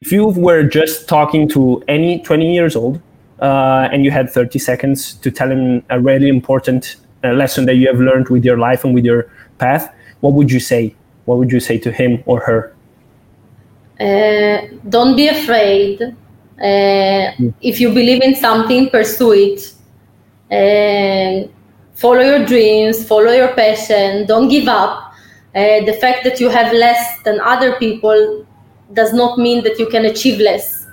if you were just talking to any 20 years old uh, and you had 30 seconds to tell him a really important uh, lesson that you have learned with your life and with your path, what would you say? What would you say to him or her? Uh, don't be afraid. Mm. If you believe in something, pursue it. Uh, follow your dreams, follow your passion, don't give up. Uh, the fact that you have less than other people does not mean that you can achieve less.